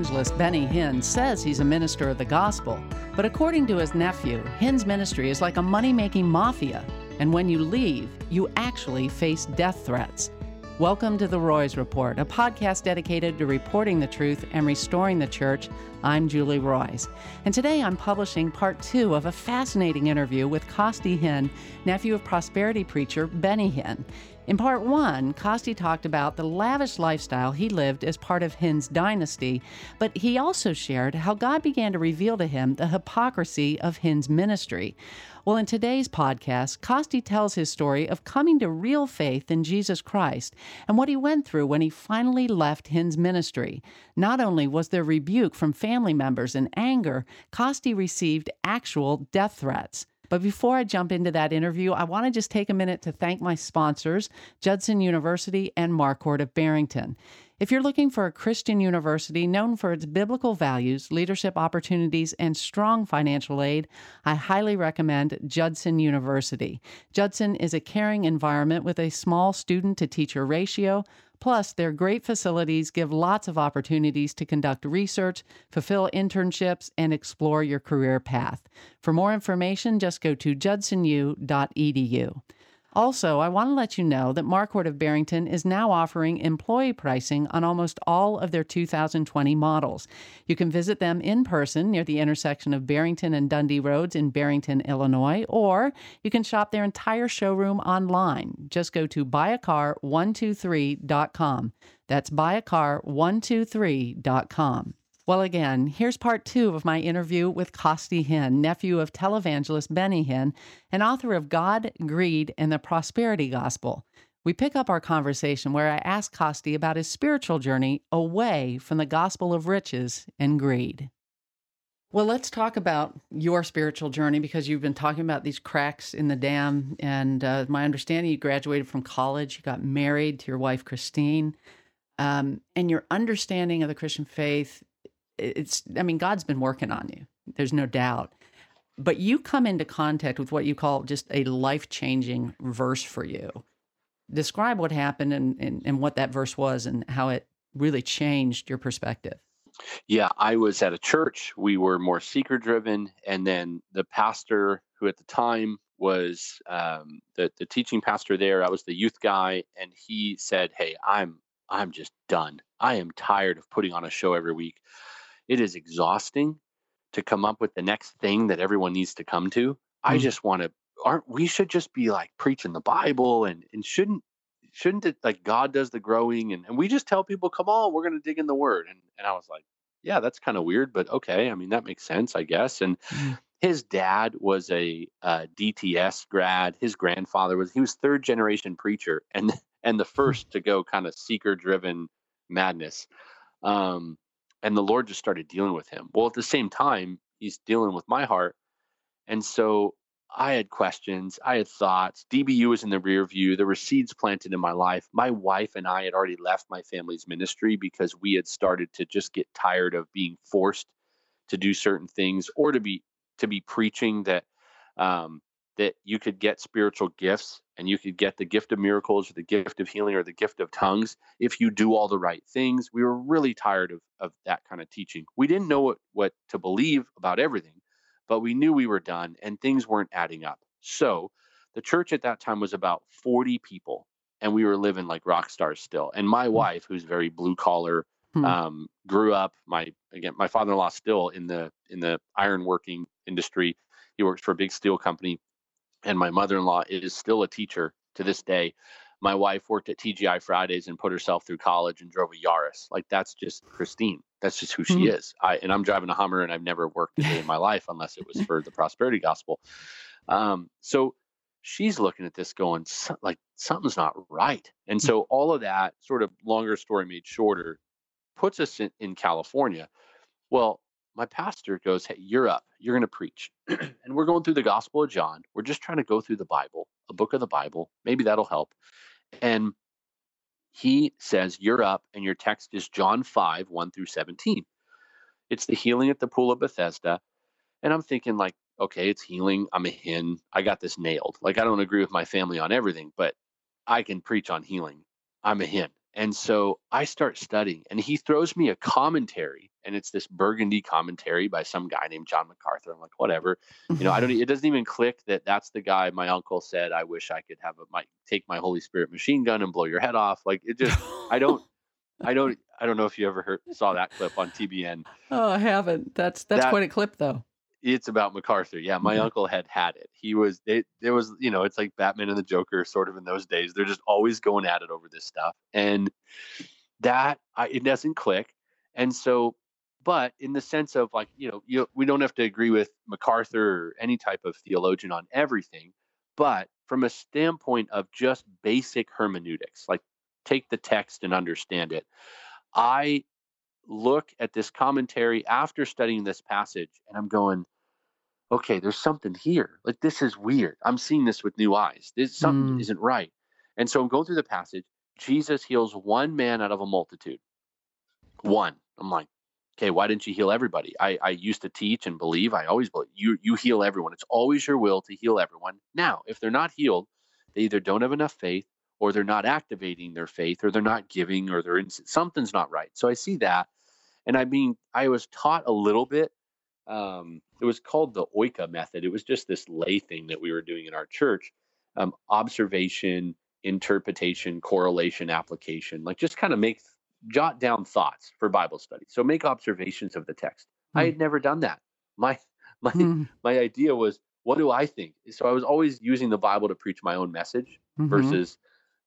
televangelist Benny Hinn says he's a minister of the gospel, but according to his nephew, Hinn's ministry is like a money making mafia, and when you leave, you actually face death threats. Welcome to the Roys Report, a podcast dedicated to reporting the truth and restoring the church. I'm Julie Roys. And today I'm publishing part two of a fascinating interview with Costi Hinn, nephew of prosperity preacher Benny Hinn. In part one, Costi talked about the lavish lifestyle he lived as part of Hinn's dynasty, but he also shared how God began to reveal to him the hypocrisy of Hinn's ministry. Well, in today's podcast, Costi tells his story of coming to real faith in Jesus Christ and what he went through when he finally left Hinn's ministry. Not only was there rebuke from family members and anger, Costi received actual death threats. But before I jump into that interview, I want to just take a minute to thank my sponsors, Judson University and Marquardt of Barrington. If you're looking for a Christian university known for its biblical values, leadership opportunities, and strong financial aid, I highly recommend Judson University. Judson is a caring environment with a small student to teacher ratio. Plus, their great facilities give lots of opportunities to conduct research, fulfill internships, and explore your career path. For more information, just go to judsonu.edu. Also, I want to let you know that Marquardt of Barrington is now offering employee pricing on almost all of their 2020 models. You can visit them in person near the intersection of Barrington and Dundee Roads in Barrington, Illinois, or you can shop their entire showroom online. Just go to buyacar123.com. That's buyacar123.com. Well, again, here's part two of my interview with Costi Hinn, nephew of televangelist Benny Hinn, and author of God, Greed, and the Prosperity Gospel. We pick up our conversation where I ask Costi about his spiritual journey away from the gospel of riches and greed. Well, let's talk about your spiritual journey because you've been talking about these cracks in the dam. And uh, my understanding, you graduated from college, you got married to your wife, Christine. Um, and your understanding of the Christian faith it's i mean god's been working on you there's no doubt. But you come into contact with what you call just a life-changing verse for you. Describe what happened and, and, and what that verse was and how it really changed your perspective. Yeah i was at a church. We were more seeker driven and then the pastor who at the time was um, the, the teaching pastor there i was the youth guy and he said hey i'm i'm just done. I am tired of putting on a show every week it is exhausting to come up with the next thing that everyone needs to come to. Mm-hmm. I just want to aren't we should just be like preaching the Bible and and shouldn't shouldn't it like God does the growing and, and we just tell people, come on, we're gonna dig in the word. And and I was like, yeah, that's kind of weird, but okay. I mean, that makes sense, I guess. And mm-hmm. his dad was a, a DTS grad. His grandfather was he was third generation preacher and and the mm. first to go kind of seeker driven madness. Um, and the Lord just started dealing with him. Well, at the same time, he's dealing with my heart. And so I had questions, I had thoughts. DBU was in the rear view. There were seeds planted in my life. My wife and I had already left my family's ministry because we had started to just get tired of being forced to do certain things or to be to be preaching that um, that you could get spiritual gifts and you could get the gift of miracles or the gift of healing or the gift of tongues if you do all the right things. We were really tired of, of that kind of teaching. We didn't know what, what to believe about everything, but we knew we were done and things weren't adding up. So the church at that time was about 40 people and we were living like rock stars still. And my hmm. wife, who's very blue collar, hmm. um, grew up, my, again, my father-in-law still in the, in the iron working industry. He works for a big steel company and my mother-in-law is still a teacher to this day. My wife worked at TGI Fridays and put herself through college and drove a Yaris. Like that's just Christine. That's just who she mm-hmm. is. I and I'm driving a Hummer and I've never worked a day in my life unless it was for the prosperity gospel. Um, so she's looking at this going like something's not right. And so all of that sort of longer story made shorter puts us in, in California. Well, my pastor goes, Hey, you're up. You're going to preach. and we're going through the Gospel of John. We're just trying to go through the Bible, a book of the Bible. Maybe that'll help. And he says, You're up, and your text is John 5, 1 through 17. It's the healing at the pool of Bethesda. And I'm thinking, like, okay, it's healing. I'm a Hinn. I got this nailed. Like, I don't agree with my family on everything, but I can preach on healing. I'm a Hinn. And so I start studying, and he throws me a commentary and it's this burgundy commentary by some guy named John MacArthur. I'm like, whatever, you know, I don't. It doesn't even click that that's the guy my uncle said. I wish I could have a my take my Holy Spirit machine gun and blow your head off. Like it just, I don't, I don't, I don't know if you ever heard saw that clip on TBN. Oh, I haven't. That's that's that, quite a clip though. It's about MacArthur. Yeah, my mm-hmm. uncle had had it. He was it. There was you know, it's like Batman and the Joker, sort of in those days. They're just always going at it over this stuff, and that I, it doesn't click. And so but in the sense of like you know you, we don't have to agree with macarthur or any type of theologian on everything but from a standpoint of just basic hermeneutics like take the text and understand it. I look at this commentary after studying this passage and i'm going okay there's something here. Like this is weird. I'm seeing this with new eyes. This something mm. isn't right. And so i'm going through the passage. Jesus heals one man out of a multitude. One. I'm like okay, why didn't you heal everybody? I, I used to teach and believe, I always believe you you heal everyone. It's always your will to heal everyone. Now, if they're not healed, they either don't have enough faith or they're not activating their faith or they're not giving or they're in, something's not right. So I see that. And I mean, I was taught a little bit. Um, it was called the Oika method. It was just this lay thing that we were doing in our church. Um, observation, interpretation, correlation, application, like just kind of make jot down thoughts for Bible study. So make observations of the text. I had hmm. never done that. My my mm. my idea was what do I think? So I was always using the Bible to preach my own message mm-hmm. versus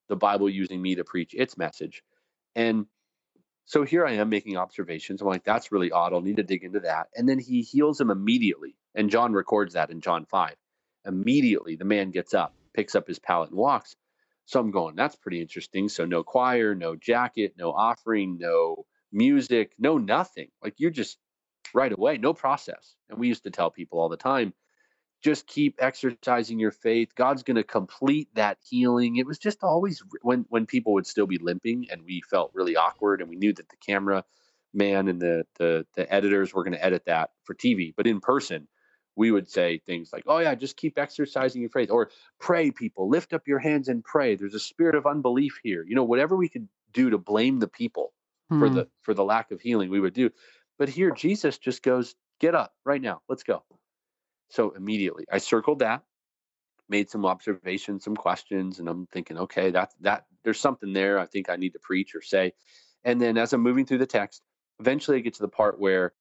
the Bible using me to preach its message. And so here I am making observations. I'm like, that's really odd. I'll need to dig into that. And then he heals him immediately. And John records that in John 5. Immediately, the man gets up, picks up his pallet, and walks. So I'm going, that's pretty interesting. So no choir, no jacket, no offering, no music, no nothing. Like you're just right away, no process. And we used to tell people all the time, just keep exercising your faith. God's going to complete that healing. It was just always when when people would still be limping and we felt really awkward and we knew that the camera man and the the the editors were going to edit that for TV, but in person we would say things like, "Oh yeah, just keep exercising your faith," or "Pray, people, lift up your hands and pray." There's a spirit of unbelief here. You know, whatever we could do to blame the people hmm. for the for the lack of healing, we would do. But here, Jesus just goes, "Get up right now, let's go." So immediately, I circled that, made some observations, some questions, and I'm thinking, okay, that that there's something there. I think I need to preach or say. And then as I'm moving through the text, eventually I get to the part where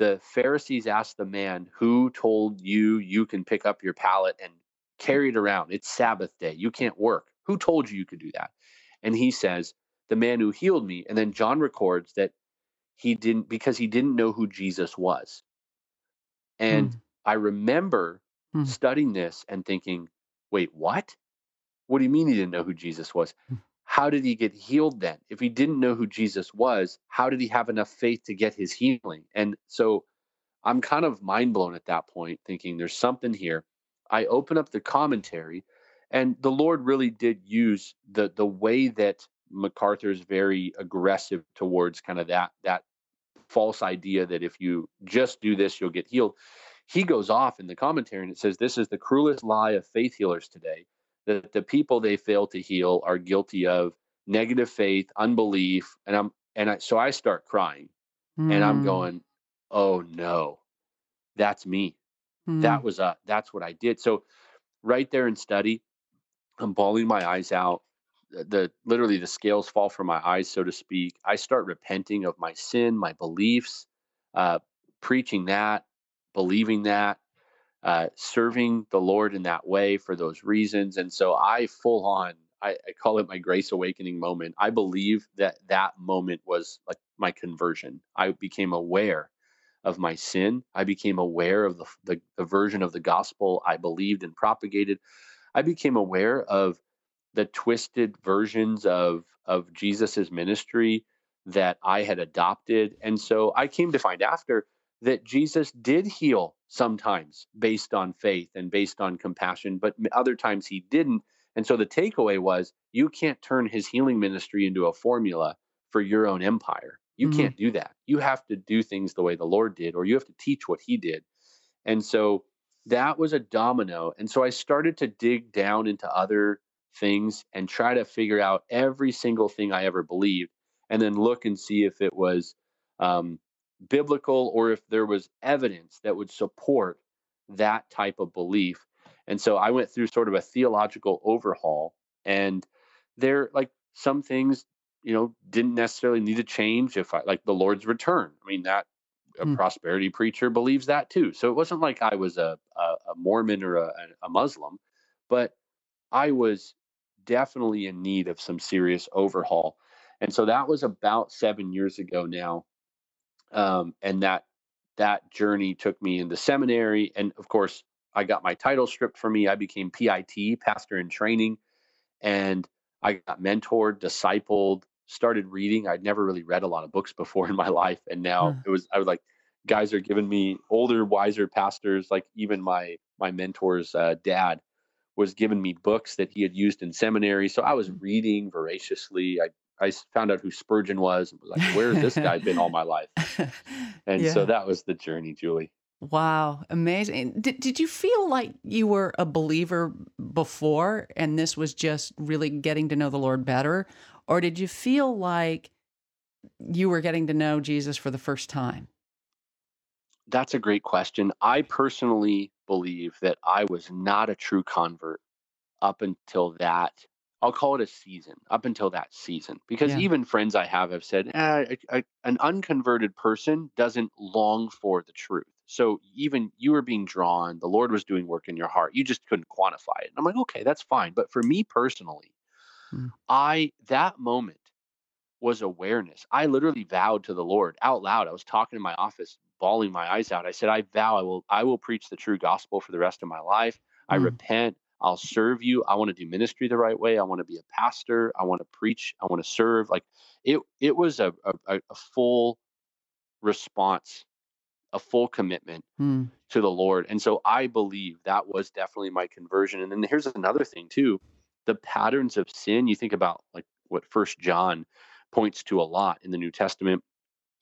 the Pharisees asked the man, Who told you you can pick up your pallet and carry it around? It's Sabbath day. You can't work. Who told you you could do that? And he says, The man who healed me. And then John records that he didn't, because he didn't know who Jesus was. And hmm. I remember hmm. studying this and thinking, Wait, what? What do you mean he didn't know who Jesus was? How did he get healed then? If he didn't know who Jesus was, how did he have enough faith to get his healing? And so I'm kind of mind blown at that point, thinking there's something here. I open up the commentary, and the Lord really did use the the way that MacArthur is very aggressive towards kind of that that false idea that if you just do this, you'll get healed. He goes off in the commentary and it says, This is the cruelest lie of faith healers today that the people they fail to heal are guilty of negative faith, unbelief, and I'm and I, so I start crying, mm. and I'm hmm. going, oh no, that's me. Mm. That was a that's what I did. So right there in study, I'm bawling my eyes out. The, the literally the scales fall from my eyes, so to speak. I start repenting of my sin, my beliefs, uh, preaching that, believing that, uh, serving the Lord in that way for those reasons. And so I full on, I, I, call it my grace awakening moment. I believe that that moment was like my conversion. I became aware of my sin. I became aware of the, the, the version of the gospel I believed and propagated. I became aware of the twisted versions of of Jesus's ministry that I had adopted. And so I came to find after that Jesus did heal sometimes based on faith and based on compassion, but other times he didn't. And so the takeaway was you can't turn his healing ministry into a formula for your own empire. You mm-hmm. can't do that. You have to do things the way the Lord did, or you have to teach what he did. And so that was a domino. And so I started to dig down into other things and try to figure out every single thing I ever believed and then look and see if it was um, biblical or if there was evidence that would support that type of belief. And so I went through sort of a theological overhaul and there like some things you know didn't necessarily need to change if I like the Lord's return. I mean that a mm. prosperity preacher believes that too. So it wasn't like I was a a, a Mormon or a, a Muslim, but I was definitely in need of some serious overhaul. And so that was about seven years ago now. Um, and that that journey took me into seminary. And of course, I got my title stripped for me. I became PIT, pastor in training, and I got mentored, discipled, started reading. I'd never really read a lot of books before in my life. And now it was I was like, guys are giving me older, wiser pastors, like even my my mentor's uh, dad was giving me books that he had used in seminary. So I was mm. reading voraciously. I I found out who Spurgeon was and was like, where's this guy been all my life? And yeah. so that was the journey, Julie. Wow, amazing. Did, did you feel like you were a believer before and this was just really getting to know the Lord better? Or did you feel like you were getting to know Jesus for the first time? That's a great question. I personally believe that I was not a true convert up until that. I'll call it a season, up until that season. Because yeah. even friends I have have said, eh, a, a, an unconverted person doesn't long for the truth. So even you were being drawn, the Lord was doing work in your heart. You just couldn't quantify it. And I'm like, okay, that's fine. But for me personally, mm. I, that moment was awareness. I literally vowed to the Lord out loud. I was talking in my office, bawling my eyes out. I said, I vow I will I will preach the true gospel for the rest of my life. I mm. repent. I'll serve you. I want to do ministry the right way. I want to be a pastor. I want to preach. I want to serve. Like it it was a a, a full response, a full commitment mm. to the Lord. And so I believe that was definitely my conversion. And then here's another thing too. The patterns of sin, you think about like what first John points to a lot in the New Testament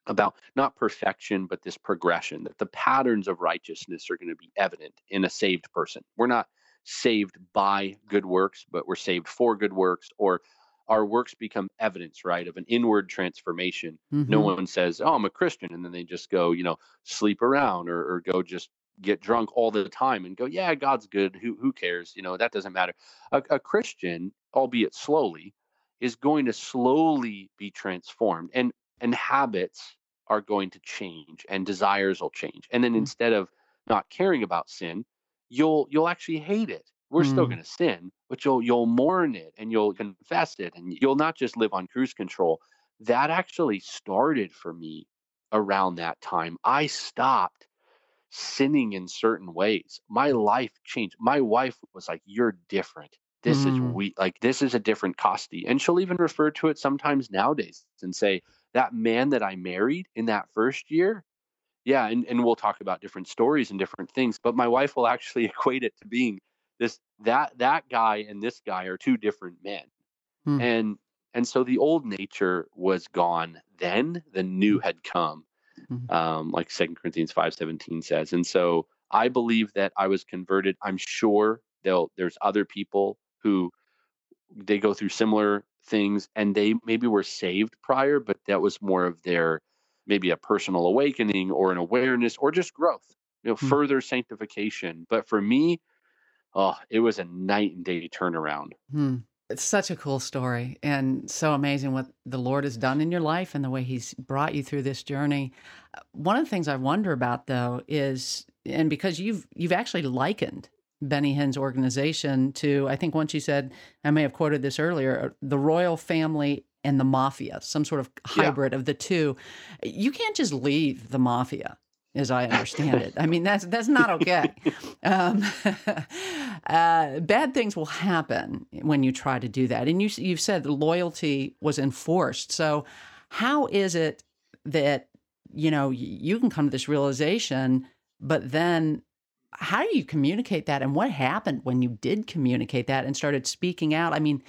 about not perfection, but this progression that the patterns of righteousness are going to be evident in a saved person. We're not saved by good works, but we're saved for good works, or our works become evidence, right, of an inward transformation. Mm-hmm. No one says, Oh, I'm a Christian, and then they just go, you know, sleep around or, or go just get drunk all the time and go, Yeah, God's good. Who who cares? You know, that doesn't matter. A, a Christian, albeit slowly, is going to slowly be transformed. And and habits are going to change and desires will change. And then mm. instead of not caring about sin, you'll you'll actually hate it. We're mm. still going to sin, but you'll you'll mourn it and you'll confess it and you'll not just live on cruise control. That actually started for me around that time. I stopped sinning in certain ways. My life changed. My wife was like, "You're different. This mm. is we like this is a different Costi," and she'll even refer to it sometimes nowadays and say, that man that I married in that first year, yeah, and, and we'll talk about different stories and different things, but my wife will actually equate it to being this that that guy and this guy are two different men. Hmm. And and so the old nature was gone then, the new hmm. had come. Mm-hmm. Um, like Second Corinthians 5:17 says. And so I believe that I was converted. I'm sure there's other people who they go through similar things and they maybe were saved prior, but that was more of their maybe a personal awakening or an awareness or just growth, you know, hmm. further sanctification. But for me, oh, it was a night and day turnaround. Hmm. It's such a cool story and so amazing what the Lord has done in your life and the way He's brought you through this journey. Uh, one of the things I wonder about though is, and because you've you've actually likened Benny Hinn's organization to, I think once you said, I may have quoted this earlier, the royal family and the mafia, some sort of hybrid yeah. of the two. You can't just leave the mafia, as I understand it. I mean, that's that's not okay. um, uh, bad things will happen when you try to do that. And you you've said loyalty was enforced. So, how is it that you know you can come to this realization, but then how do you communicate that and what happened when you did communicate that and started speaking out i mean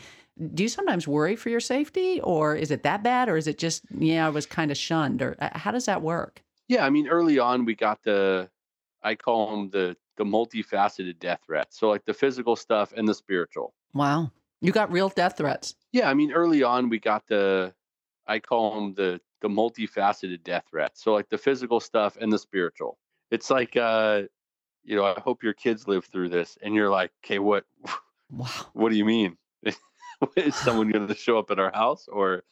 do you sometimes worry for your safety or is it that bad or is it just yeah i was kind of shunned or uh, how does that work yeah i mean early on we got the i call them the the multifaceted death threats so like the physical stuff and the spiritual wow you got real death threats yeah i mean early on we got the i call them the the multifaceted death threats So like the physical stuff and the spiritual. It's like uh you know, I hope your kids live through this and you're like, "Okay, what wow. what do you mean? Is someone going to show up at our house or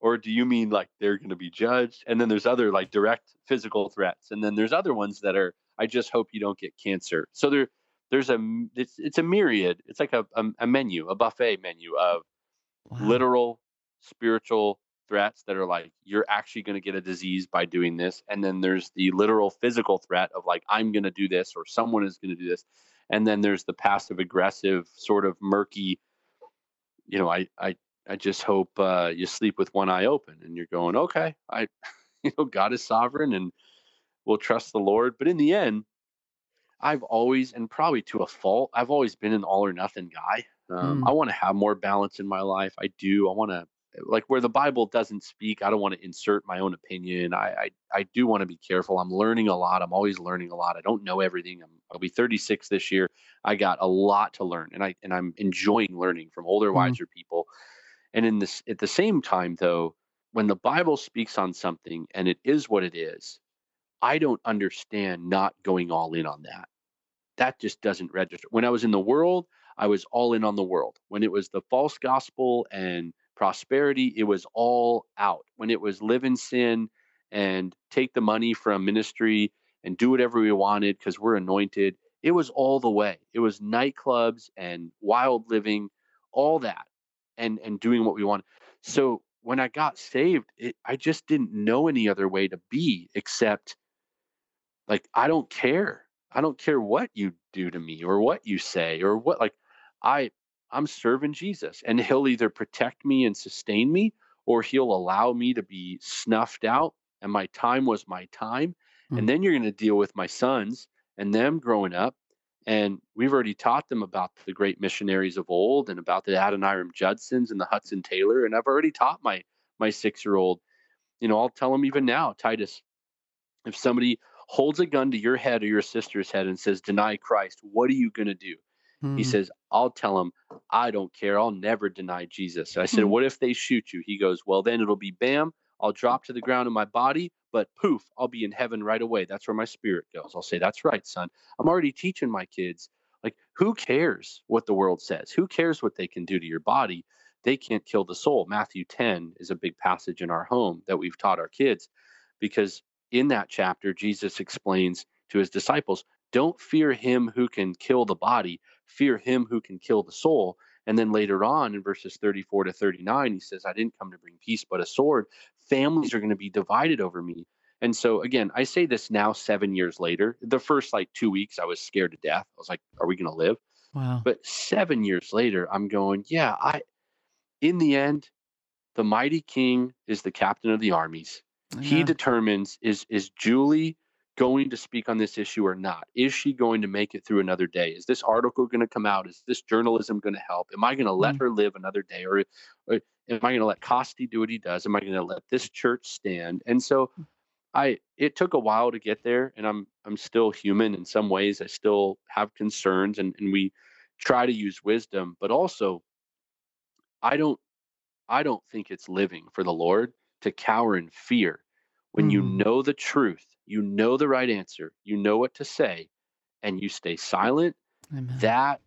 or do you mean like they're going to be judged? And then there's other like direct physical threats. And then there's other ones that are I just hope you don't get cancer. So there there's a it's it's a myriad. It's like a a, a menu, a buffet menu of wow. literal spiritual threats that are like you're actually going to get a disease by doing this and then there's the literal physical threat of like i'm going to do this or someone is going to do this and then there's the passive aggressive sort of murky you know i i i just hope uh, you sleep with one eye open and you're going okay i you know god is sovereign and we'll trust the lord. But in the end i've always and probably to a fault i've always been an all or nothing guy. Um, mm. i want to have more balance in my life. I do i want to like where the Bible doesn't speak, I don't want to insert my own opinion. I I, I do want to be careful. I'm learning a lot. I'm always learning a lot. I don't know everything. I'm, I'll be 36 this year. I got a lot to learn, and I and I'm enjoying learning from older, mm-hmm. wiser people. And in this, at the same time, though, when the Bible speaks on something and it is what it is, I don't understand not going all in on that. That just doesn't register. When I was in the world, I was all in on the world. When it was the false gospel and prosperity, it was all out. When it was live in sin and take the money from ministry and do whatever we wanted because we're anointed, it was all the way. It was nightclubs and wild living, all that, and and doing what we wanted. So when I got saved, it, I just didn't know any other way to be except like I don't care. I don't care what you do to me or what you say or what like I I'm serving Jesus and he'll either protect me and sustain me or he'll allow me to be snuffed out and my time was my time. Mm-hmm. And then you're going to deal with my sons and them growing up. And we've already taught them about the great missionaries of old and about the Adoniram Judsons and the Hudson Taylor. And I've already taught my my six year old, you know, I'll tell them even now, Titus, if somebody holds a gun to your head or your sister's head and says, deny Christ, what are you going to do? He hmm. says, I'll tell him, I don't care. I'll never deny Jesus. I said, hmm. What if they shoot you? He goes, Well, then it'll be bam. I'll drop to the ground in my body, but poof, I'll be in heaven right away. That's where my spirit goes. I'll say, That's right, son. I'm already teaching my kids. Like, who cares what the world says? Who cares what they can do to your body? They can't kill the soul. Matthew 10 is a big passage in our home that we've taught our kids because in that chapter, Jesus explains to his disciples, Don't fear him who can kill the body, fear him who can kill the soul. And then later on in verses 34 to 39, he says, I didn't come to bring peace, but a sword. Families are going to be divided over me. And so, again, I say this now, seven years later. The first like two weeks, I was scared to death. I was like, are we going to live? Wow. But seven years later, I'm going, yeah, I, in the end, the mighty king is the captain of the armies. Yeah. He determines is is Julie going to speak on this issue or not? Is she going to make it through another day? Is this article going to come out? Is this journalism going to help? Am I going to let mm-hmm. her live another day? Or, or am I going to let Costi do what he does? Am I going to let this church stand? And so mm. I it took a while to get there and I'm I'm still human in some ways. I still have concerns and, and we try to use wisdom, but also I don't I don't think it's living for the Lord to cower in fear when mm. you know the truth you know the right answer, you know what to say, and you stay silent, Amen. that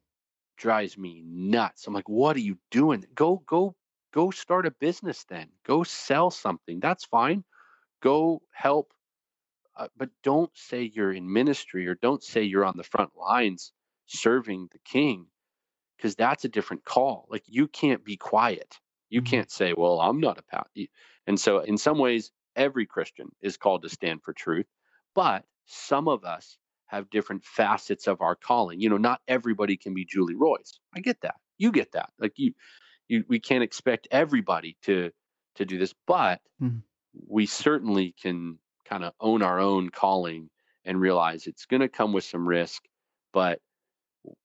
drives me nuts. I'm like, what are you doing? Go, go, go start a business then. Go sell something. That's fine. Go help. Uh, but don't say you're in ministry or don't say you're on the front lines serving the king because that's a different call. Like you can't be quiet. You mm-hmm. can't say, well, I'm not a pat. And so, in some ways, every Christian is called to stand for truth, but some of us have different facets of our calling. You know, not everybody can be Julie Roys. I get that. You get that. Like you, you we can't expect everybody to to do this, but mm-hmm. we certainly can kind of own our own calling and realize it's going to come with some risk, but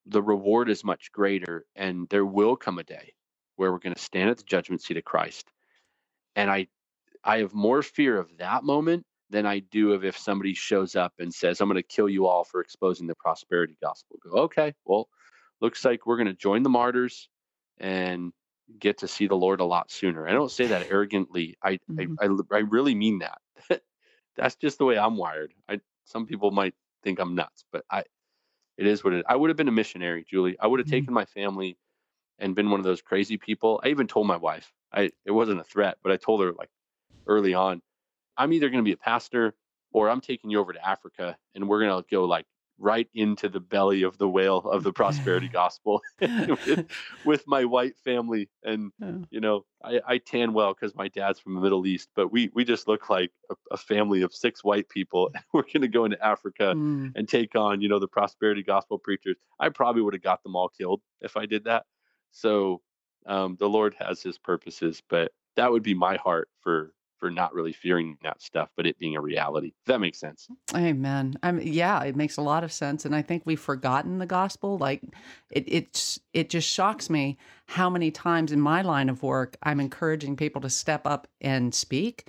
the reward is much greater and there will come a day where we're going to stand at the judgment seat of Christ. And I I have more fear of that moment than I do of if somebody shows up and says, I'm going to kill you all for exposing the prosperity gospel. Go, okay, well, looks like we're going to join the martyrs and get to see the Lord a lot sooner. I don't say that arrogantly. I mm-hmm. I, I, I really mean that. That's just the way I'm wired. I some people might think I'm nuts, but I it is what it is. I would have been a missionary, Julie. I would have mm-hmm. taken my family and been one of those crazy people. I even told my wife. I it wasn't a threat, but I told her like early on, I'm either going to be a pastor or I'm taking you over to Africa and we're going to go like right into the belly of the whale of the prosperity gospel with, with, my white family and you know i, I tan well because my dad's from the middle east but we we just look like a, a family of six white people we're going to go into africa mm. and take on you know the prosperity gospel preachers. I probably would have got them all killed if i did that. So um, the lord has his purposes but that would be my heart for for not really fearing that stuff, but it being a reality. That makes sense. Amen. I mean, yeah, it makes a lot of sense, and I think we've forgotten the gospel. Like, it it's it just shocks me how many times in my line of work I'm encouraging people to step up and speak,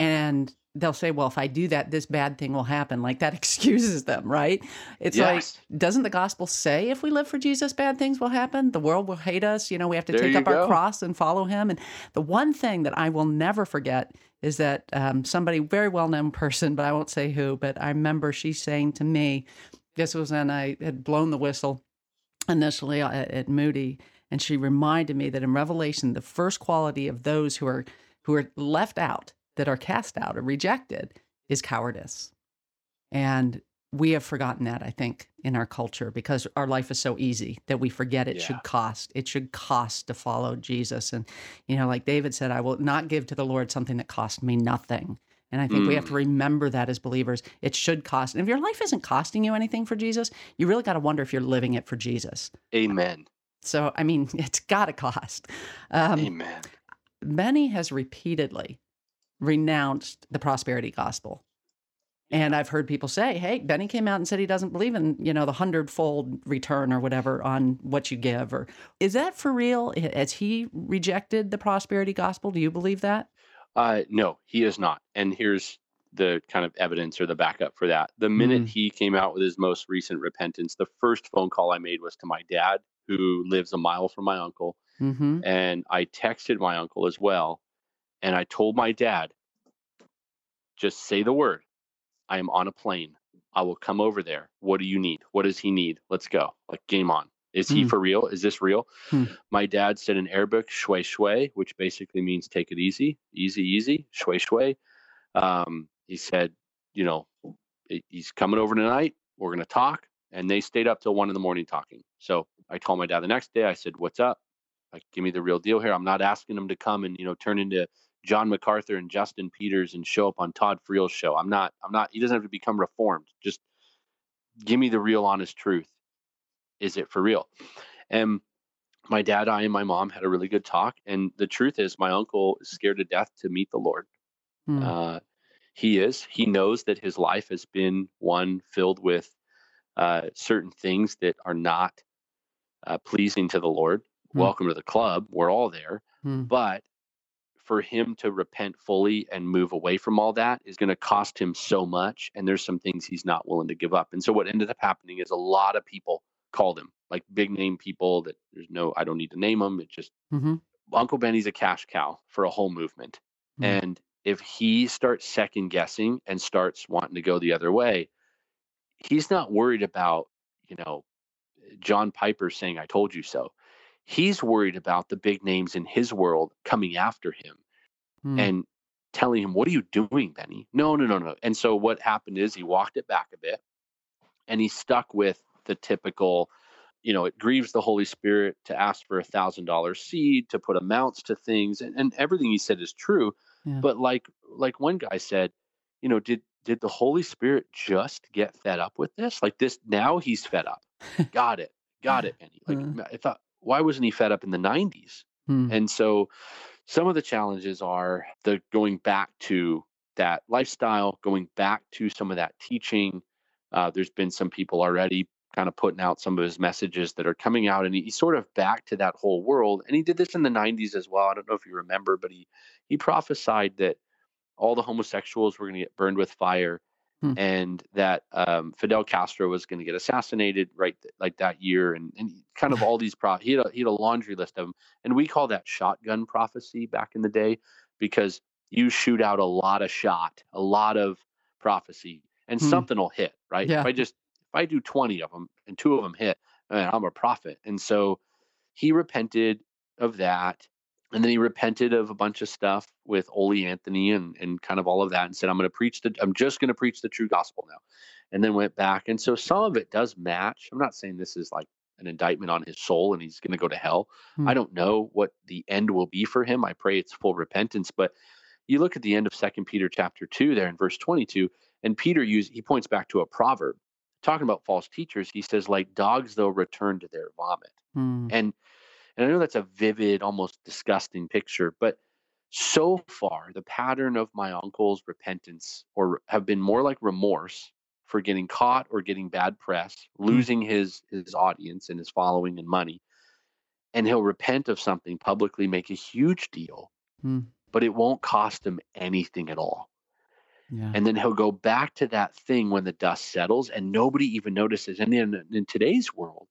and they'll say, well, if I do that, this bad thing will happen. Like that excuses them, right? It's yes. like, doesn't the gospel say if we live for Jesus, bad things will happen? The world will hate us. You know, we have to there take up go. our cross and follow him. And the one thing that I will never forget is that um, somebody, very well known person, but I won't say who, but I remember she saying to me, this was when I had blown the whistle initially uh, at, at Moody. And she reminded me that in Revelation, the first quality of those who are who are left out that are cast out or rejected is cowardice. And we have forgotten that, I think, in our culture because our life is so easy that we forget it yeah. should cost. It should cost to follow Jesus. And, you know, like David said, I will not give to the Lord something that cost me nothing. And I think mm. we have to mm. remember that as believers. It should cost. And if your life isn't costing you anything for Jesus, you really got to wonder if you're living it for Jesus. Amen. So, I mean, it's got to cost. Um, Amen. Benny has repeatedly renounced the prosperity gospel. And I've heard people say, "Hey, Benny came out and said he doesn't believe in, you know, the hundredfold return or whatever on what you give." Or is that for real? Has he rejected the prosperity gospel? Do you believe that? Uh, no, he is not. And here's the kind of evidence or the backup for that. The minute mm. he came out with his most recent repentance, the first phone call I made was to my dad, who lives a mile from my uncle, mm-hmm. and I texted my uncle as well and I told my dad, just say the word. I am on a plane. I will come over there. What do you need? What does he need? Let's go. Like game on. Is he mm. for real? Is this real? Mm. My dad said in Arabic, shway shway, which basically means take it easy, easy, easy, shway shway. Um, he said, you know, he's coming over tonight. We're going to talk. And they stayed up till one in the morning talking. So I told my dad the next day, I said, what's up? Like, give me the real deal here. I'm not asking him to come and, you know, turn into John MacArthur and Justin Peters and show up on Todd Friel's show. I'm not, I'm not, he doesn't have to become reformed. Just give me the real honest truth. Is it for real? And my dad, I, and my mom had a really good talk. And the truth is, my uncle is scared to death to meet the Lord. Hmm. Uh, he is. He knows that his life has been one filled with uh, certain things that are not uh, pleasing to the Lord. Hmm. Welcome to the club. We're all there. Hmm. But for him to repent fully and move away from all that is going to cost him so much. And there's some things he's not willing to give up. And so what ended up happening is a lot of people called him, like big name people that there's no, I don't need to name them. It just, mm-hmm. Uncle Benny's a cash cow for a whole movement. Mm-hmm. And if he starts second guessing and starts wanting to go the other way, he's not worried about, you know, John Piper saying, I told you so. He's worried about the big names in his world coming after him hmm. and telling him, What are you doing, Benny? No, no, no, no. And so what happened is he walked it back a bit and he stuck with the typical, you know, it grieves the Holy Spirit to ask for a thousand dollar seed, to put amounts to things, and, and everything he said is true. Yeah. But like like one guy said, you know, did did the Holy Spirit just get fed up with this? Like this now he's fed up. Got it. Got it, Benny. Like uh. I thought why wasn't he fed up in the 90s? Hmm. And so some of the challenges are the going back to that lifestyle, going back to some of that teaching. Uh, there's been some people already kind of putting out some of his messages that are coming out, and he, he's sort of back to that whole world. And he did this in the 90s as well. I don't know if you remember, but he he prophesied that all the homosexuals were going to get burned with fire, hmm. and that um, Fidel Castro was going to get assassinated right th- like that year, and, and kind of all these pro. He had a, he had a laundry list of them, and we call that shotgun prophecy back in the day because you shoot out a lot of shot, a lot of prophecy, and hmm. something will hit. Right? Yeah. If I just if I do twenty of them and two of them hit, man, I'm a prophet. And so he repented of that and then he repented of a bunch of stuff with Ole Anthony and and kind of all of that and said I'm going to preach the I'm just going to preach the true gospel now. And then went back. And so some of it does match. I'm not saying this is like an indictment on his soul and he's going to go to hell. Hmm. I don't know what the end will be for him. I pray it's full repentance. But you look at the end of second Peter chapter 2 there in verse 22 and Peter use he points back to a proverb talking about false teachers. He says like dogs they'll return to their vomit. Hmm. and and I know that's a vivid, almost disgusting picture, but so far, the pattern of my uncle's repentance or have been more like remorse for getting caught or getting bad press, hmm. losing his his audience and his following and money. And he'll repent of something publicly, make a huge deal, mm. but it won't cost him anything at all. Yeah. And then he'll go back to that thing when the dust settles and nobody even notices. And in, in today's world,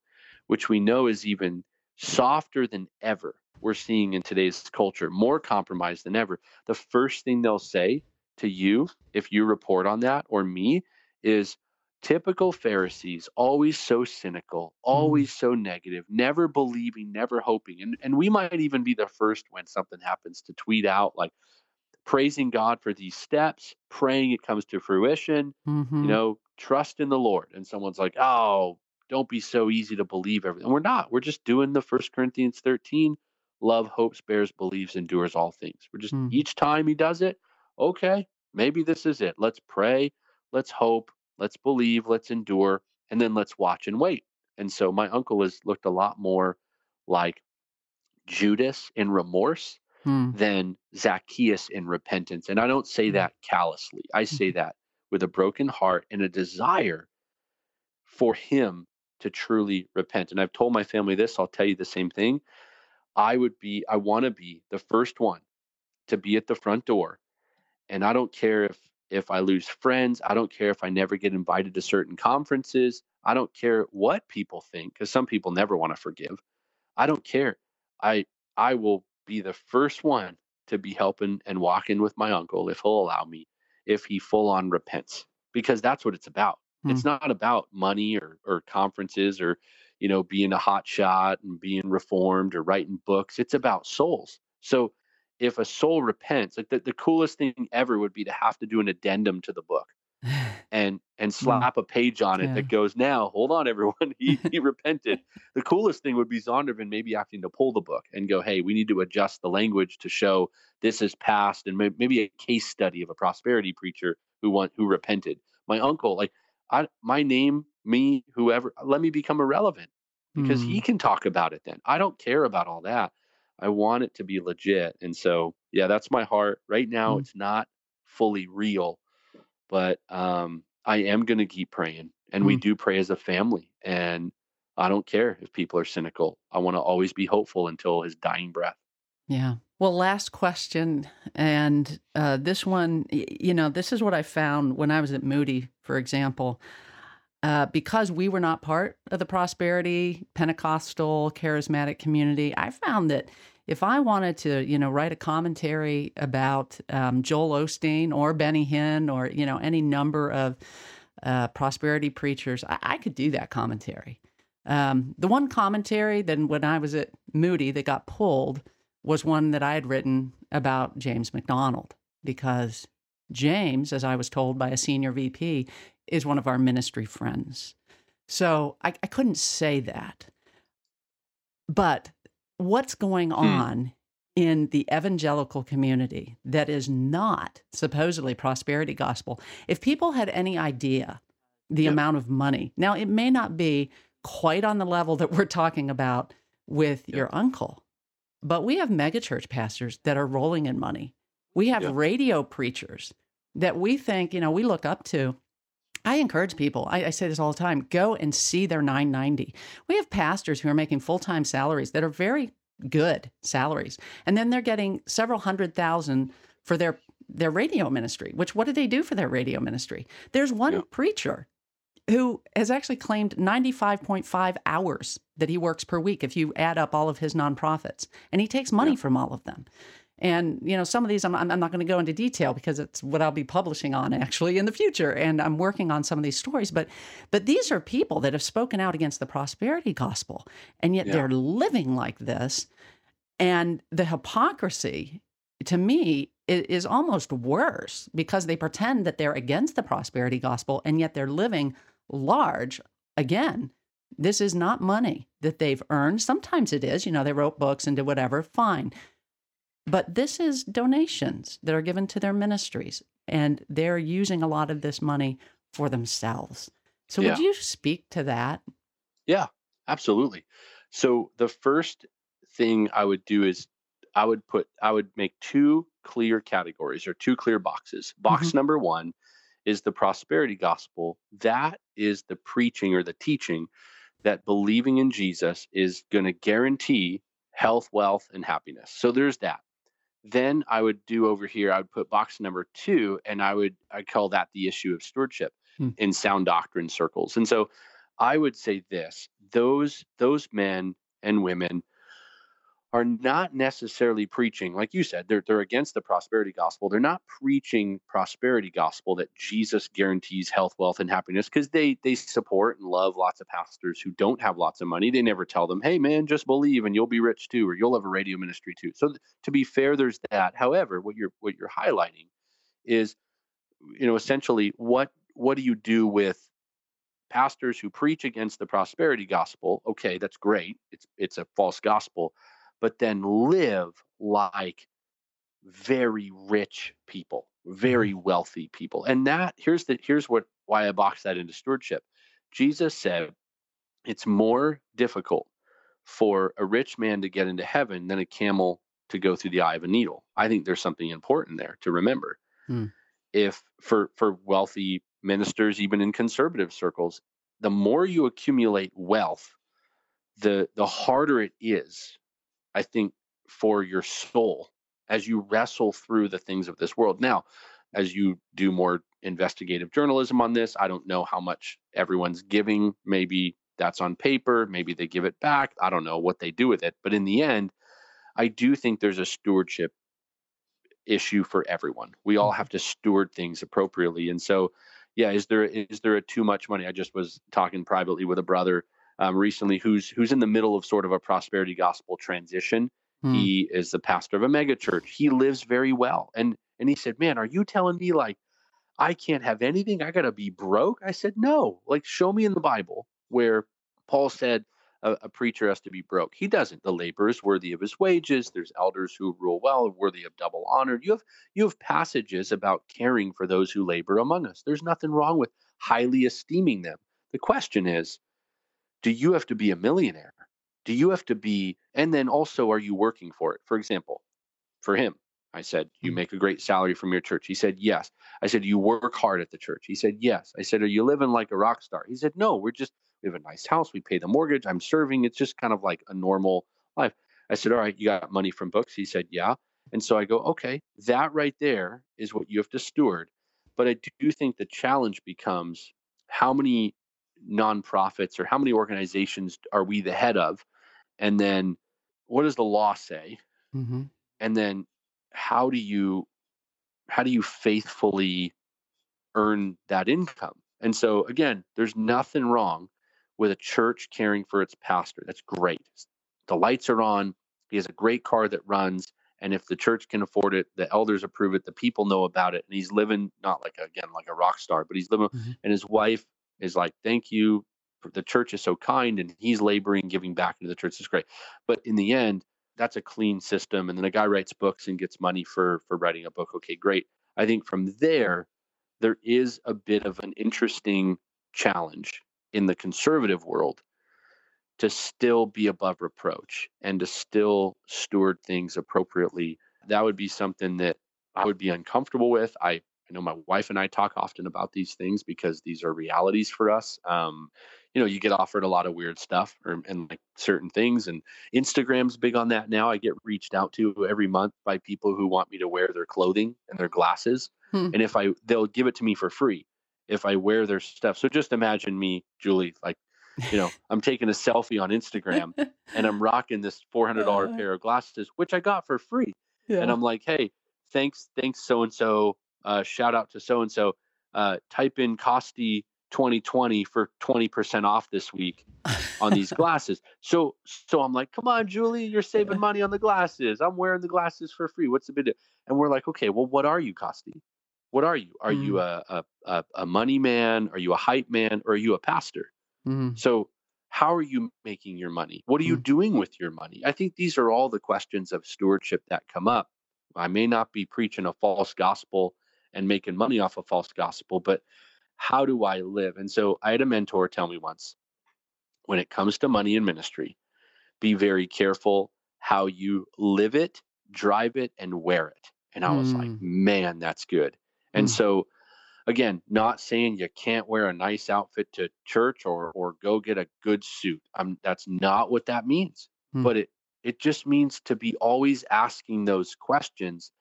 which we know is even softer than ever we're seeing in today's culture, more compromised than ever. The first thing they'll say to you, if you report on that, or me, is typical Pharisees, always so cynical, mm-hmm. always so negative, never believing, never hoping. And, and we might even be the first when something happens to tweet out like, praising God for these steps, praying it comes to fruition, mm-hmm. you know, trust in the Lord. And someone's like, oh, don't be so easy to believe everything. We're not. We're just doing the First Corinthians 13. Love, hopes, bears, believes, endures all things. We're just mm. each time he does it, okay, maybe this is it. Let's pray, let's hope, let's believe, let's endure, and then let's watch and wait. And so my uncle has looked a lot more like Judas in remorse mm. than Zacchaeus in repentance. And I don't say hmm. that callously. I say mm-hmm. that with a broken heart and a desire for him to truly repent. And I've told my family this, I'll tell you the same thing. I would be, I want to be the first one to be at the front door. And I don't care if if I lose friends, I don't care if I never get invited to certain conferences. I don't care what people think because some people never want to forgive. I don't care. I I will be the first one to be helping and walking with my uncle if he'll allow me, if he full on repents, because that's what it's about. Hmm. It's not about money or or conferences or you know being a hot shot and being reformed or writing books. It's about souls. So if a soul repents, like the, the coolest thing ever would be to have to do an addendum to the book and and hmm. slap a page on it yeah. that goes, now hold on everyone, he, he repented. The coolest thing would be Zondervan maybe having to pull the book and go, hey, we need to adjust the language to show this is past and maybe a case study of a prosperity preacher who want who repented. My uncle, like I, my name, me, whoever, let me become irrelevant because mm. he can talk about it then. I don't care about all that. I want it to be legit. And so, yeah, that's my heart. Right now, mm. it's not fully real, but um, I am going to keep praying. And mm. we do pray as a family. And I don't care if people are cynical. I want to always be hopeful until his dying breath. Yeah. Well, last question. And uh, this one, you know, this is what I found when I was at Moody, for example. Uh, because we were not part of the prosperity Pentecostal charismatic community, I found that if I wanted to, you know, write a commentary about um, Joel Osteen or Benny Hinn or you know any number of uh, prosperity preachers, I, I, could do that commentary. Um, the one commentary then when I was at Moody that got pulled was one that I had written about James MacDonald, because James, as I was told by a senior VP, is one of our ministry friends. So I, I couldn't say that. But what's going hmm. on in the evangelical community that is not supposedly prosperity gospel? If people had any idea the yep. amount of money, now it may not be quite on the level that we're talking about with yep. your uncle, but we have megachurch pastors that are rolling in money. We have yeah. radio preachers that we think, you know, we look up to. I encourage people, I, I, say this all the time go and see their 990. We have pastors who are making full time salaries that are very good salaries. And then they're getting several hundred thousand for their their radio ministry, which what do they do for their radio ministry? There's one yeah. preacher who has actually claimed 95.5 hours that he works per week if you add up all of his nonprofits. And he takes money yeah. from all of them. And you know, some of these I'm, I'm not going to go into detail because it's what I'll be publishing on actually in the future, and I'm working on some of these stories. But but these are people that have spoken out against the prosperity gospel, and yet yeah. they're living like this. And the hypocrisy, to me, is almost worse because they pretend that they're against the prosperity gospel, and yet they're living large again. This is not money that they've earned. Sometimes it is, you know, they wrote books and did whatever, fine. But this is donations that are given to their ministries, and they're using a lot of this money for themselves. So, yeah. would you speak to that? Yeah, absolutely. So, the first thing I would do is I would put, I would make two clear categories or two clear boxes. Box mm-hmm. number one is the prosperity gospel. That is the preaching or the teaching that believing in Jesus is going to guarantee health, wealth, and happiness. So there's that. Then I would do over here, I would put box number two, and I would I call that the issue of stewardship hmm. in sound doctrine circles. And so I would say this: those those men and women are not necessarily preaching, like you said, they're they're against the prosperity gospel. They're not preaching prosperity gospel that Jesus guarantees health, wealth, and happiness because they they support and love lots of pastors who don't have lots of money. They never tell them, "Hey, man, just believe and you'll be rich too, or you'll have a radio ministry too." So th- to be fair, there's that. However, what you're what you're highlighting is, you know, essentially what what do you do with pastors who preach against the prosperity gospel? Okay, that's great. It's it's a false gospel but then live like very rich people, very mm-hmm. wealthy people. And that here's the here's what why I box that into stewardship. Jesus said it's more difficult for a rich man to get into heaven than a camel to go through the eye of a needle. I think there's something important there to remember. Hmm. If for for wealthy ministers, even in conservative circles, the more you accumulate wealth, the the harder it is I think, for your soul as you wrestle through the things of this world. Now, as you do more investigative journalism on this, I don't know how much everyone's giving. Maybe that's on paper, maybe they give it back. I don't know what they do with it. But in the end, I do think there's a stewardship issue for everyone. We all mm-hmm. have to steward things appropriately. And so, yeah, is there is there a too much money? I just was talking privately with a brother um, recently who's who's in the middle of sort of a prosperity gospel transition. Hmm. He is the pastor of a megachurch. He lives very well, and and he said, "Man, are you telling me like I can't have anything? I got to be broke?" I said, "No. Like, show me in the Bible where Paul said." A, a, preacher has to be broke. He doesn't. The laborer is worthy of his wages. There's elders who rule well, worthy of double honor. You have you have passages about caring for those who labor among us. There's nothing wrong with highly esteeming them. The question is, do you have to be a millionaire? Do you have to be, and then also, are you working for it? For example, for him, I said, You mm-hmm. make a great salary from your church. He said, Yes. I said, You work hard at the church. He said, Yes. I said, Are you living like a rock star? He said, No, we're just, we have a nice house. We pay the mortgage. I'm serving. It's just kind of like a normal life. I said, All right, you got money from books? He said, Yeah. And so I go, Okay, that right there is what you have to steward. But I do think the challenge becomes how many nonprofits or how many organizations are we the head of? And then what does the law say? Mm-hmm. And then how do you how do you faithfully earn that income? And so again, there's nothing wrong with a church caring for its pastor. That's great. The lights are on. He has a great car that runs. And if the church can afford it, the elders approve it, the people know about it, and he's living not like again like a rock star, but he's living, mm-hmm. and his wife is like, thank you. The church is so kind and he's laboring, giving back into the church. It's great. But in the end, that's a clean system. And then a guy writes books and gets money for for writing a book. Okay, great. I think from there, there is a bit of an interesting challenge in the conservative world to still be above reproach and to still steward things appropriately. That would be something that I would be uncomfortable with. I I know my wife and I talk often about these things because these are realities for us. Um, you know, you get offered a lot of weird stuff or, and like certain things. And Instagram's big on that now. I get reached out to every month by people who want me to wear their clothing and their glasses. Hmm. And if I, they'll give it to me for free if I wear their stuff. So just imagine me, Julie, like, you know, I'm taking a selfie on Instagram and I'm rocking this $400 uh, pair of glasses, which I got for free. Yeah. And I'm like, hey, thanks, thanks, so and so. Shout out to so and so. Type in Costi 2020 for 20% off this week on these glasses. So so I'm like, come on, Julie, you're saving money on the glasses. I'm wearing the glasses for free. What's the big deal? And we're like, okay, well, what are you, Costi? What are you? Are mm. you a, a, a a money man? Are you a hype man? Or are you a pastor? Mm. So how are you making your money? What are you mm. doing with your money? I think these are all the questions of stewardship that come up. I may not be preaching a false gospel and making money off a false gospel, but how do I live? And so I had a mentor tell me once when it comes to money and ministry, be very careful how you live it, drive it, and wear it. And I was mm. like, man, that's good. And mm. so, again, not saying you can't wear a nice outfit to church or or go get a good suit. I'm that's not what that means. Mm. But it it just means to be always asking those questions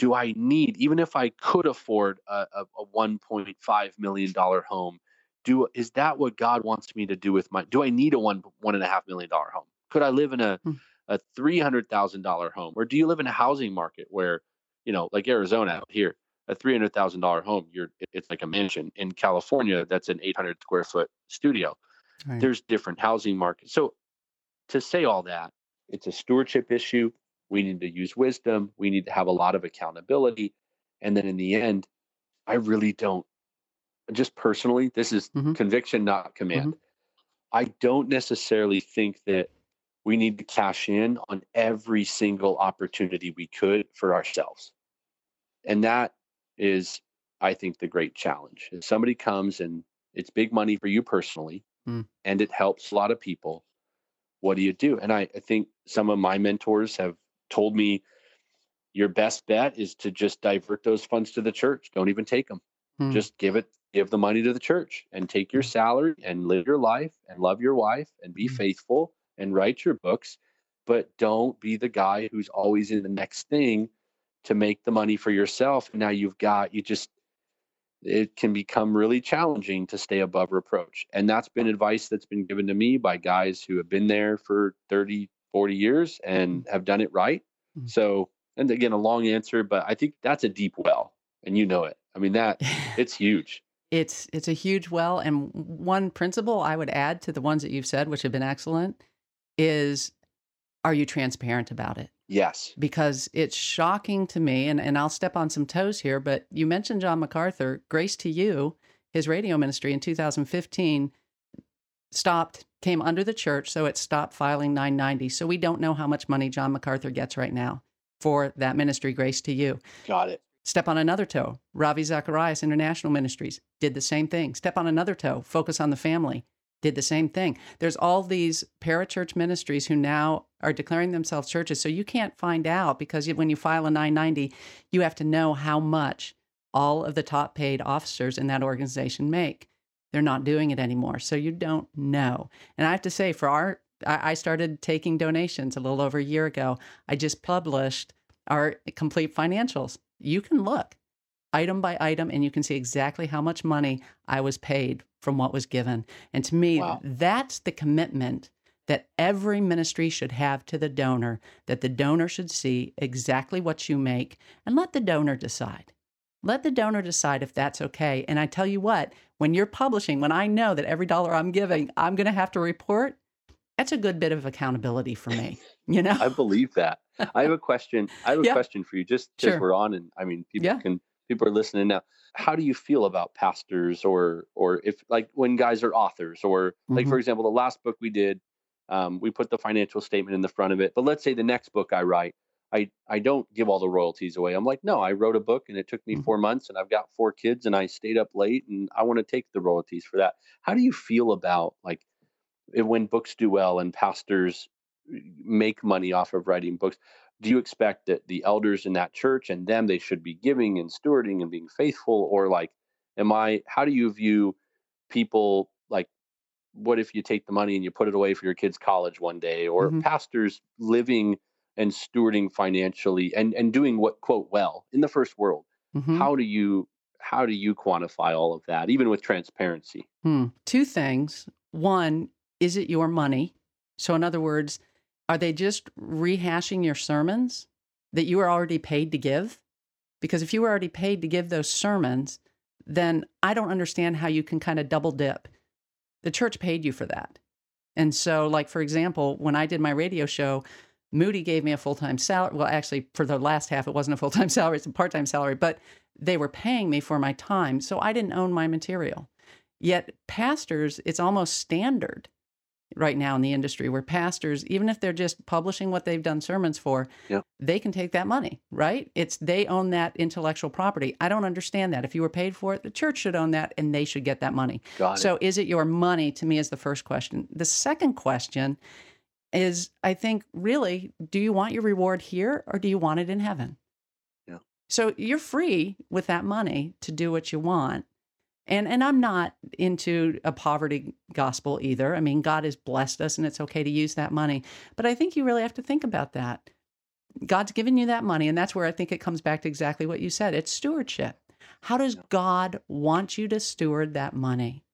do I need, even if I could afford a, a, a $1.5 million home, do is that what God wants me to do with my do I need a one one and a half million dollar home? Could I live in a hmm. a three hundred thousand dollar home? Or do you live in a housing market where, you know, like Arizona out here, a three hundred thousand dollar home, you're it's like a mansion. In California, that's an eight hundred square foot studio. Right. There's different housing markets. So to say all that, it's a stewardship issue. We need to use wisdom. We need to have a lot of accountability. And then in the end, I really don't, just personally, this is mm-hmm. conviction, not command. Mm-hmm. I don't necessarily think that we need to cash in on every single opportunity we could for ourselves. And that is, I think, the great challenge. If somebody comes and it's big money for you personally, mm. and it helps a lot of people, what do you do? And I, I think some of my mentors have told me your best bet is to just divert those funds to the church. Don't even take them. Hmm. Just give it, give the money to the church and take your hmm. salary and live your life and love your wife and be hmm. faithful and write your books. But don't be the guy who's always in the next thing to make the money for yourself. Now you've got, you just, it can become really challenging to stay above reproach. And that's been advice that's been given to me by guys who have been there for 30, 40 years and mm-hmm. have done it right. Mm-hmm. So, and again, a long answer, but I think that's a deep well, and you know it. I mean, that it's huge. It's it's a huge well, and one principle I would add to the ones that you've said, which have been excellent, is are you transparent about it? Yes. Because it's shocking to me, and, and I'll step on some toes here, but you mentioned John MacArthur, Grace to You, his radio ministry in 2015 stopped came under the church, so it stopped filing 990. So we don't know how much money John MacArthur gets right now for that ministry, Grace to You. Got it. Step on another toe. Ravi Zacharias International Ministries did the same thing. Step on another toe. Focus on the family did the same thing. There's all these parachurch ministries who now are declaring themselves churches. So you can't find out because when you file a 990, you have to know how much all of the top paid officers in that organization make. They're not doing it anymore. So you don't know. And I have to say, for our, I started taking donations a little over a year ago. I just published our complete financials. You can look item by item and you can see exactly how much money I was paid from what was given. And to me, wow. that's the commitment that every ministry should have to the donor, that the donor should see exactly what you make and let the donor decide. Let the donor decide if that's okay. And I tell you what, when you're publishing, when I know that every dollar I'm giving, I'm going to have to report, that's a good bit of accountability for me. You know, I believe that. I have a question. I have a yeah. question for you, just because sure. we're on, and I mean, people yeah. can people are listening now. How do you feel about pastors, or or if like when guys are authors, or like mm-hmm. for example, the last book we did, um, we put the financial statement in the front of it. But let's say the next book I write, I I don't give all the royalties away. I'm like, no, I wrote a book and it took me mm-hmm. four months and I've got four kids and I stayed up late and I want to take the royalties for that. How do you feel about like when books do well and pastors make money off of writing books? do you expect that the elders in that church and them they should be giving and stewarding and being faithful or like am i how do you view people like what if you take the money and you put it away for your kids college one day or mm-hmm. pastors living and stewarding financially and and doing what quote well in the first world mm-hmm. how do you how do you quantify all of that even with transparency hmm. two things one is it your money so in other words are they just rehashing your sermons that you are already paid to give? Because if you were already paid to give those sermons, then I don't understand how you can kind of double dip. The church paid you for that. And so, like, for example, when I did my radio show, Moody gave me a full time salary. Well, actually, for the last half, it wasn't a full time salary, it's a part time salary, but they were paying me for my time. So I didn't own my material. Yet, pastors, it's almost standard right now in the industry where pastors even if they're just publishing what they've done sermons for yeah. they can take that money right it's they own that intellectual property i don't understand that if you were paid for it the church should own that and they should get that money Got so it. is it your money to me is the first question the second question is i think really do you want your reward here or do you want it in heaven yeah so you're free with that money to do what you want and and I'm not into a poverty gospel either. I mean, God has blessed us and it's okay to use that money. But I think you really have to think about that. God's given you that money and that's where I think it comes back to exactly what you said. It's stewardship. How does God want you to steward that money?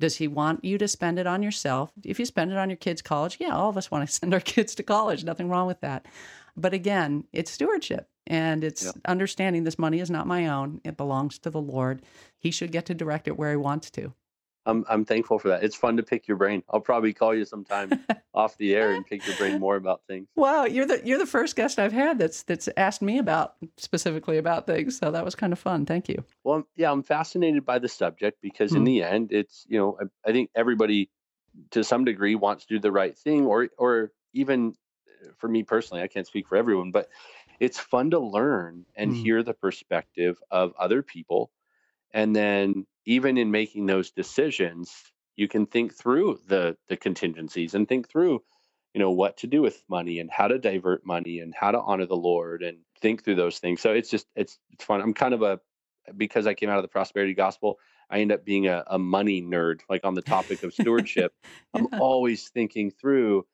Does he want you to spend it on yourself? If you spend it on your kids' college, yeah, all of us want to send our kids to college. Nothing wrong with that. But again, it's stewardship. And it's yep. understanding this money is not my own. It belongs to the Lord. He should get to direct it where he wants to. I'm I'm thankful for that. It's fun to pick your brain. I'll probably call you sometime off the air and pick your brain more about things. Wow, you're the you're the first guest I've had that's that's asked me about specifically about things. So that was kind of fun. Thank you. Well, yeah, I'm fascinated by the subject because mm. in hmm. the end, it's you know I, I think everybody to some degree wants to do the right thing, or or even uh, for me personally, I can't speak for everyone, but it's fun to learn and mm. hear the perspective of other people and then even in making those decisions you can think through the the contingencies and think through you know what to do with money and how to divert money and how to honor the lord and think through those things so it's just it's it's fun i'm kind of a because i came out of the prosperity gospel i end up being a, a money nerd like on the topic of stewardship yeah. i'm always thinking through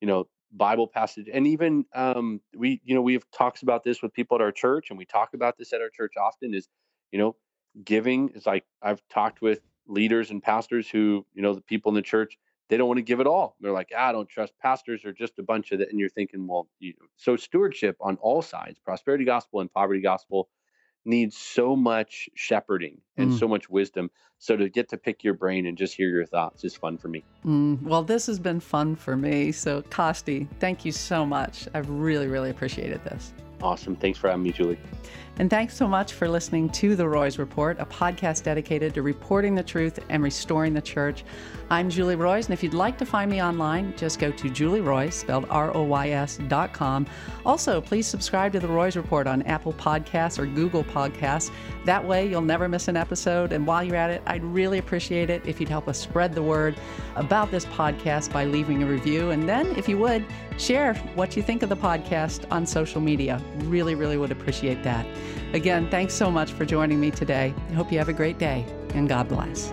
you know Bible passage, and even um, we, you know, we have talks about this with people at our church, and we talk about this at our church often. Is you know, giving is like I've talked with leaders and pastors who, you know, the people in the church, they don't want to give it all. They're like, ah, I don't trust pastors are just a bunch of that, and you're thinking, well, you, so stewardship on all sides, prosperity gospel and poverty gospel, needs so much shepherding and mm. so much wisdom. So to get to pick your brain and just hear your thoughts is fun for me. Mm, well, this has been fun for me. So, Costi, thank you so much. I've really, really appreciated this. Awesome. Thanks for having me, Julie. And thanks so much for listening to The Roys Report, a podcast dedicated to reporting the truth and restoring the church. I'm Julie Roys, and if you'd like to find me online, just go to Julie Roys, spelled R O Y S dot com. Also, please subscribe to The Roys Report on Apple Podcasts or Google Podcasts. That way, you'll never miss an episode. And while you're at it, I'd really appreciate it if you'd help us spread the word about this podcast by leaving a review. And then, if you would, share what you think of the podcast on social media. Really, really would appreciate that. Again, thanks so much for joining me today. I hope you have a great day, and God bless.